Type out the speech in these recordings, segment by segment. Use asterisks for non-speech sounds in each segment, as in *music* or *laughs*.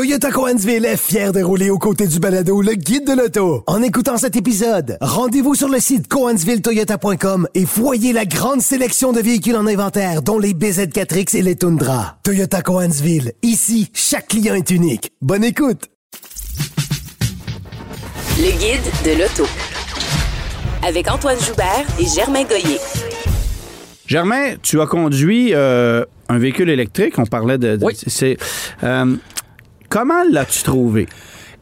Toyota Coansville est fier de rouler aux côtés du balado le guide de l'auto. En écoutant cet épisode, rendez-vous sur le site coansvilletoyota.com et voyez la grande sélection de véhicules en inventaire, dont les BZ4X et les Tundra. Toyota Coansville, ici, chaque client est unique. Bonne écoute! Le guide de l'auto. Avec Antoine Joubert et Germain Goyer. Germain, tu as conduit euh, un véhicule électrique. On parlait de. de- Oui. C'est. euh, comment l'as-tu trouvé?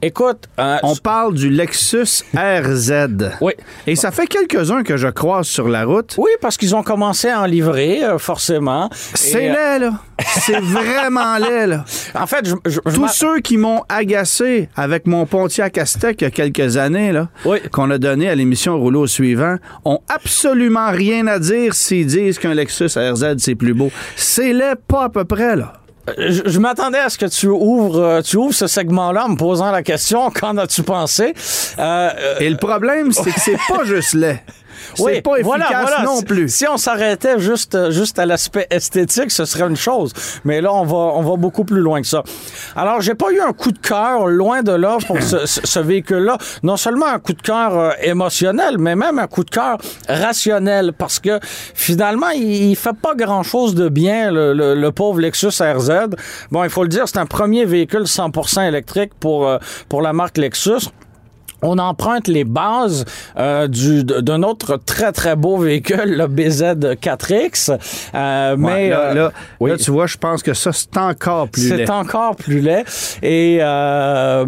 Écoute, euh, On parle du Lexus RZ. Oui. Et ça fait quelques-uns que je croise sur la route. oui, parce qu'ils ont commencé à en livrer, euh, forcément. C'est euh, laid, là. C'est *laughs* vraiment laid, là. En fait, je, je- je Tous ceux qui m'ont agacé avec mon Pontiac Aztec il y a quelques années, là, Oui. qu'on a donné à l'émission Rouleau suivant, ont absolument rien à dire s'ils disent qu'un Lexus RZ, c'est plus beau. C'est laid pas à peu près, là. Je, je m'attendais à ce que tu ouvres, euh, tu ouvres ce segment-là en me posant la question *laughs* qu'en as-tu pensé? Euh, euh, Et le problème, c'est que c'est pas juste laid. *laughs* C'est oui, pas efficace voilà, voilà. non plus. Si on s'arrêtait juste, euh, juste à l'aspect esthétique, ce serait une chose. Mais là, on va, on va beaucoup plus loin que ça. Alors, j'ai pas eu un coup de cœur, loin de là, pour ce, ce- ce véhicule-là. Non seulement un coup de cœur euh, émotionnel, mais même un coup de cœur rationnel, parce que finalement, il, il fait pas grand-chose de bien, le, le- le pauvre Lexus RZ. Bon, il faut le dire, c'est un premier véhicule 100% électrique pour, euh, pour la marque Lexus on emprunte les bases euh, du- d'un autre très très beau véhicule, le BZ4X. Euh, mais là, euh, là, oui. là, tu vois, je pense que ça, c'est encore plus laid. c'est encore plus laid. Et euh,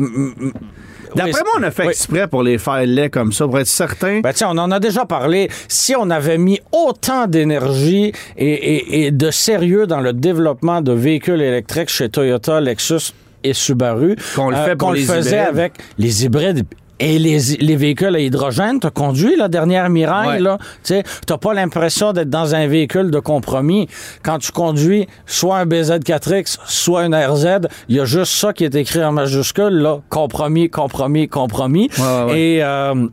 D'après oui, moi, on a fait oui. exprès pour les faire laids comme ça, pour être certain. Ben, tiens, on en a déjà parlé. Si on avait mis autant d'énergie et, et- et de sérieux dans le développement de véhicules électriques chez Toyota, Lexus et Subaru, Qu'on le fait pour qu'on les le faisait hybrides. avec les hybrides et les, les véhicules à hydrogène, t'as conduit la dernière Mirai, Ouais. là, tu t'as pas l'impression d'être dans un véhicule de compromis. Quand tu conduis soit un BZ4X, soit une RZ, il y a juste ça qui est écrit en majuscule, là, compromis, compromis, compromis. Ouais, ouais, ouais. Et euh,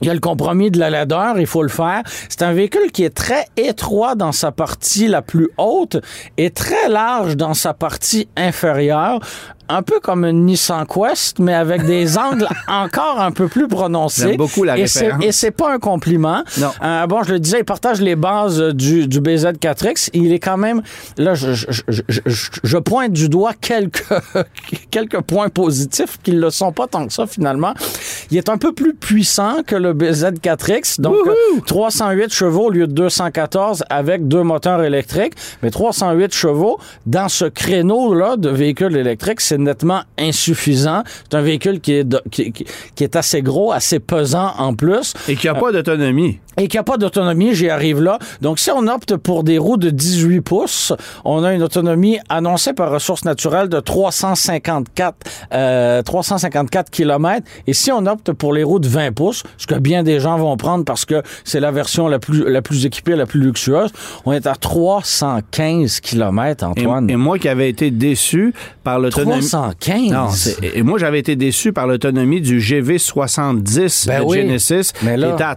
il y a le compromis de la laideur, il faut le faire. C'est un véhicule qui est très étroit dans sa partie la plus haute et très large dans sa partie inférieure. Un peu comme une Nissan Quest, mais avec des *laughs* angles encore un peu plus prononcés. J'aime beaucoup la et c'est- référence. Et c'est pas un compliment. Non. Euh, bon, je le disais, il partage les bases euh, du, du BZ4X. Il est quand même... Là, je, je, je, je- pointe du doigt quelques, *laughs* quelques points positifs qui ne le sont pas tant que ça, finalement. Il est un peu plus puissant que le BZ4X. Donc, euh, 308 chevaux au lieu de 214 avec deux moteurs électriques. Mais 308 chevaux, dans ce créneau-là de véhicules électriques, c'est nettement insuffisant. C'est un véhicule qui est, de- qui, qui- qui est assez gros, assez pesant en plus Et qu'il n'y a pas d'autonomie. Et qu'il n'y a pas d'autonomie, j'y arrive là. Donc, si on opte pour des roues de 18 pouces, on a une autonomie annoncée par Ressources naturelles de 354, euh, 354 km. Et si on opte pour les roues de 20 pouces, ce que bien des gens vont prendre parce que c'est la version la plus, la plus équipée, la plus luxueuse, on est à 315 km, Antoine. et moi qui avais été déçu par l'autonomie. 315? Non, et moi j'avais été déçu par l'autonomie du GV70 Ben de oui. Genesis Mais là- qui était à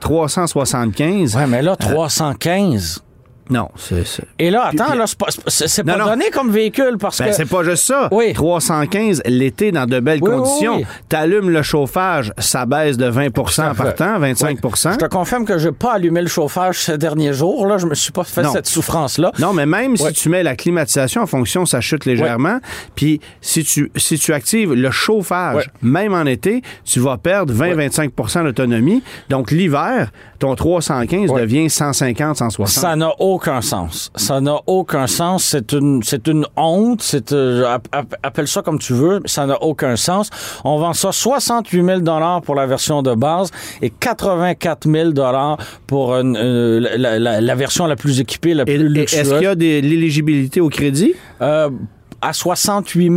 375. Ouais, mais là, 315. Non, c'est c'est- Et là, attends, puis- là, c'est pas, c'est- Non, pas non. donné comme véhicule parce Ben, que... c'est pas juste ça. Oui. 315 l'été dans de belles Oui, conditions. oui. T'allumes le chauffage, ça baisse de 20 en fait. partant, 25% Je te confirme que j'ai pas allumé le chauffage ces derniers jours. Là, je me suis pas fait Non. cette souffrance-là. Non, mais même si tu mets la climatisation en fonction, ça chute légèrement. Puis si tu, si tu actives le chauffage, même en été, tu vas perdre 20-25% d'autonomie. Donc l'hiver, ton 315 Ouais. devient 150, 160. Ça n'a aucun sens. Ça n'a aucun sens. C'est une, c'est une honte. C'est, euh, app- app- appelle ça comme tu veux. mais Ça n'a aucun sens. On vend ça 68 000 dollars pour la version de base et 84 000 dollars pour une, euh, la, la- la version la plus équipée, la plus et luxueuse. Est-ce qu'il y a de l'éligibilité au crédit? Euh, à 68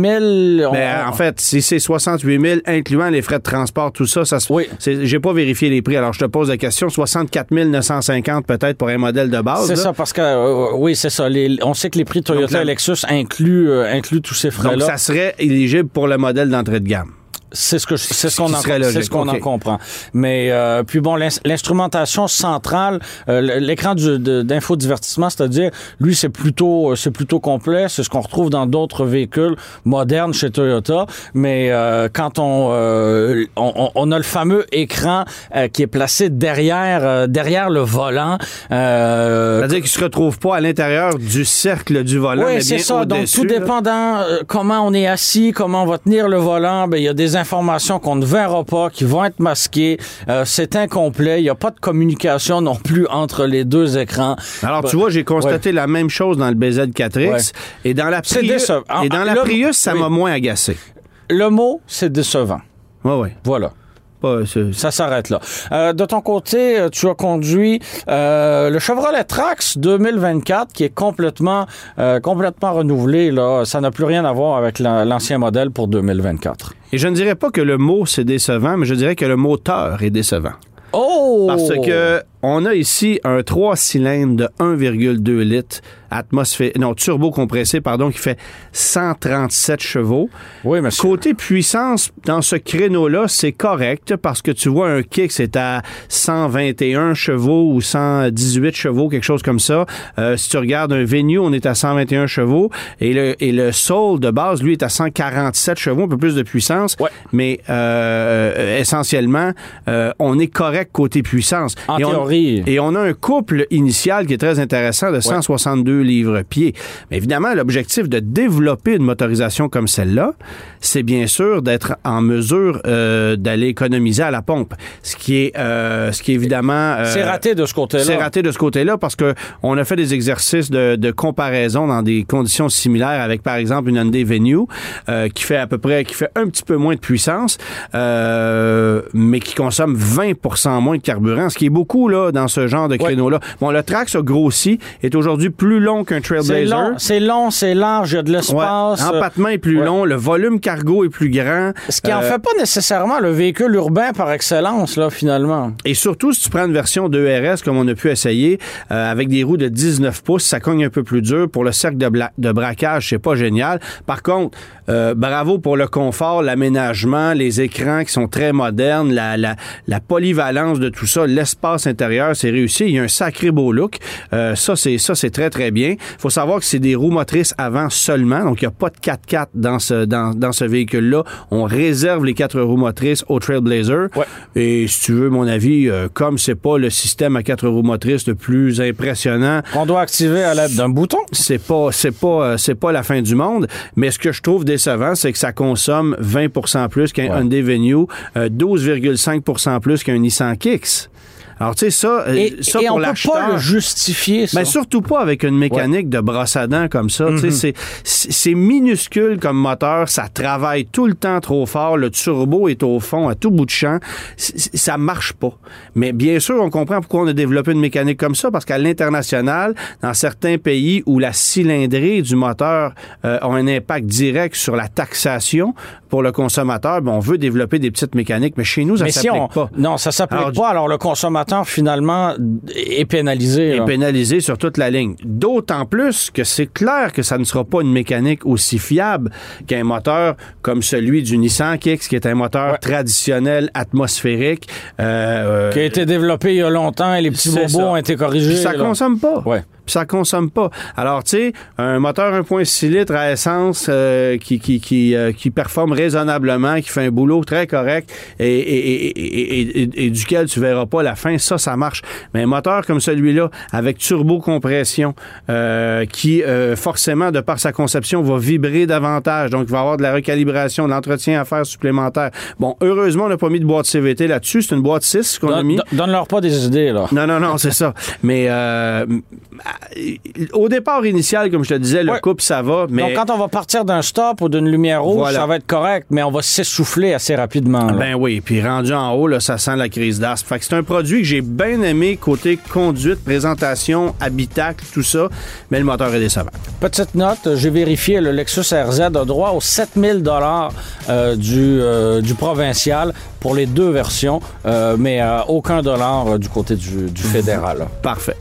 000, on- Ben, en fait, si c'est 68 000, incluant les frais de transport, tout ça, ça se. Oui. J'ai pas vérifié les prix. Alors, je te pose la question. 64 950 peut-être pour un modèle de base. C'est ça, parce que, euh, oui, c'est ça. Les- on sait que les prix Toyota Donc, et Lexus incluent, euh, incluent tous ces Donc, frais-là. ça serait éligible pour le modèle d'entrée de gamme. C'est ce que c'est ce qu'on en, ce qu'on en comprend. Mais euh, puis bon, l'ins- l'instrumentation centrale, euh, l'écran d'infodivertissement, c'est-à-dire lui c'est plutôt euh, c'est plutôt complet, c'est ce qu'on retrouve dans d'autres véhicules modernes chez Toyota. Mais euh, quand on, euh, on on- on a le fameux écran euh, qui est placé derrière euh, derrière le volant. euh, C'est-à-dire qu'il se retrouve pas à l'intérieur du cercle du volant, oui, c'est ça. Donc, tout dépendant euh, comment on est assis, comment on va tenir le volant, ben, il y a des informations qu'on ne verra pas, qui vont être masquées. Euh, c'est incomplet. Il n'y a pas de communication non plus entre les deux écrans. Alors, Ben, tu vois, j'ai constaté la même chose dans le BZ4X. Ouais. Et dans la Prius, et dans Ah, la Prius ça oui. m'a moins agacé. Le mot, c'est décevant. Oui, oui. Voilà. Pas, Ça s'arrête là. Euh, de ton côté, euh, tu as conduit euh, le Chevrolet Trax 2024 qui est complètement, euh, complètement renouvelé. Là. Ça n'a plus rien à voir avec la- l'ancien modèle pour 2024. Et je ne dirais pas que le mot c'est décevant, mais je dirais que le moteur est décevant. Oh! Parce que on a ici un 3 cylindres de 1,2 litres atmosphère non turbo compressé pardon qui fait 137 chevaux. Oui, monsieur. Côté puissance dans ce créneau-là, c'est correct parce que tu vois un kick c'est à 121 chevaux ou 118 chevaux quelque chose comme ça. Euh, si tu regardes un Venue, on est à 121 chevaux et le et le Soul de base lui est à 147 chevaux, un peu plus de puissance, Ouais. mais euh, essentiellement euh, on est correct côté puissance. En Et on- et on a un couple initial qui est très intéressant de 162 livres-pieds. Mais évidemment, l'objectif de développer une motorisation comme celle-là, c'est bien sûr d'être en mesure euh, d'aller économiser à la pompe. Ce qui est, euh, ce qui est évidemment... euh, C'est raté de ce côté-là. c'est raté de ce côté-là parce que on a fait des exercices de, de comparaison dans des conditions similaires avec, par exemple, une Hyundai Venue qui fait à peu près, qui fait un petit peu moins de puissance, mais qui consomme 20% moins de carburant, ce qui est beaucoup là dans ce genre de créneau-là. Bon, le Trax a grossi, est aujourd'hui plus long qu'un Trailblazer. c'est long, c'est large, il y a de Ouais. l'espace. Empattement est plus Ouais. long, le volume cargo est plus grand. Ce qui en Euh, fait pas nécessairement le véhicule urbain par excellence, là, finalement. Et surtout, si tu prends une version 2RS comme on a pu essayer, euh, avec des roues de 19 pouces, ça cogne un peu plus dur. Pour le cercle de, bla- de braquage, c'est pas génial. Par contre, euh, bravo pour le confort, l'aménagement, les écrans qui sont très modernes, la, la, la polyvalence de tout ça, l'espace intérieur, c'est réussi. Il y a un sacré beau look. Euh, ça, c'est ça, c'est très, très bien. faut savoir que c'est des roues motrices avant seulement, donc il n'y a pas de 4x4 dans ce, dans, dans ce véhicule-là. On réserve les quatre roues motrices au Trailblazer. Ouais. Et si tu veux mon avis, euh, comme c'est pas le système à quatre roues motrices le plus impressionnant, Qu'on doit activer à l'aide d'un bouton. c'est pas c'est pas euh, c'est pas la fin du monde, mais ce que je trouve décevant, c'est que ça consomme 20% plus qu'un Ouais. Hyundai Venue, euh, 12,5% plus qu'un Nissan Kicks. Alors tu sais ça, euh, Et, ça et pour on peut pas l'acheteur. le justifier, ça. Mais surtout pas avec une mécanique de brosse à dents comme ça. Tu sais, Mhm. c'est- minuscule comme moteur, ça travaille tout le temps trop fort, le turbo est au fond, à tout bout de champ. Ça marche pas. Mais bien sûr, on comprend pourquoi on a développé une mécanique comme ça, parce qu'à l'international, dans certains pays où la cylindrée du moteur euh, a un impact direct sur la taxation pour le consommateur, ben, on veut développer des petites mécaniques, mais chez nous, ça si s'applique on. pas. Non, ça s'applique Alors, pas. Alors, le consommateur, finalement, est pénalisé. est pénalisé sur toute la ligne. D'autant plus que c'est clair que ça ne sera pas une mécanique aussi fiable qu'un moteur comme celui du Nissan Kicks, qui est un moteur Ouais. traditionnel atmosphérique. euh, Qui a été développé il y a longtemps et les petits bobos ça. ont été corrigés. Puis ça là. consomme pas. Ouais. Puis ça consomme pas. Alors, tu sais, un moteur 1.6 litres à essence euh, qui, qui, qui, euh, qui performe raisonnablement, qui fait un boulot très correct et, et, et, et, duquel tu verras pas la fin, ça, ça marche. Mais un moteur comme celui-là, avec turbo-compression, euh, qui, euh, forcément, de par sa conception, va vibrer davantage. Donc, il va y avoir de la recalibration, de l'entretien à faire supplémentaire. Bon, heureusement, on n'a pas mis de boîte CVT là-dessus. C'est une boîte 6 qu'on a mis. don- Donne-leur pas des idées, là. Non, non, non, c'est ça. Mais euh, au départ initial, comme je te disais, le couple, ça va, mais Donc, quand on va partir d'un stop ou d'une lumière rouge, Voilà. ça va être correct, mais on va s'essouffler assez rapidement. là. ben oui, puis rendu en haut, là, ça sent la crise d'asthme. Fait que c'est un produit que j'ai bien aimé côté conduite, présentation, habitacle, tout ça, mais le moteur est décevant. Petite note, j'ai vérifié, le Lexus RZ a droit aux 7000 dollars euh, du, euh, du provincial pour les deux versions, euh, mais aucun dollar du côté du, du fédéral. Parfait.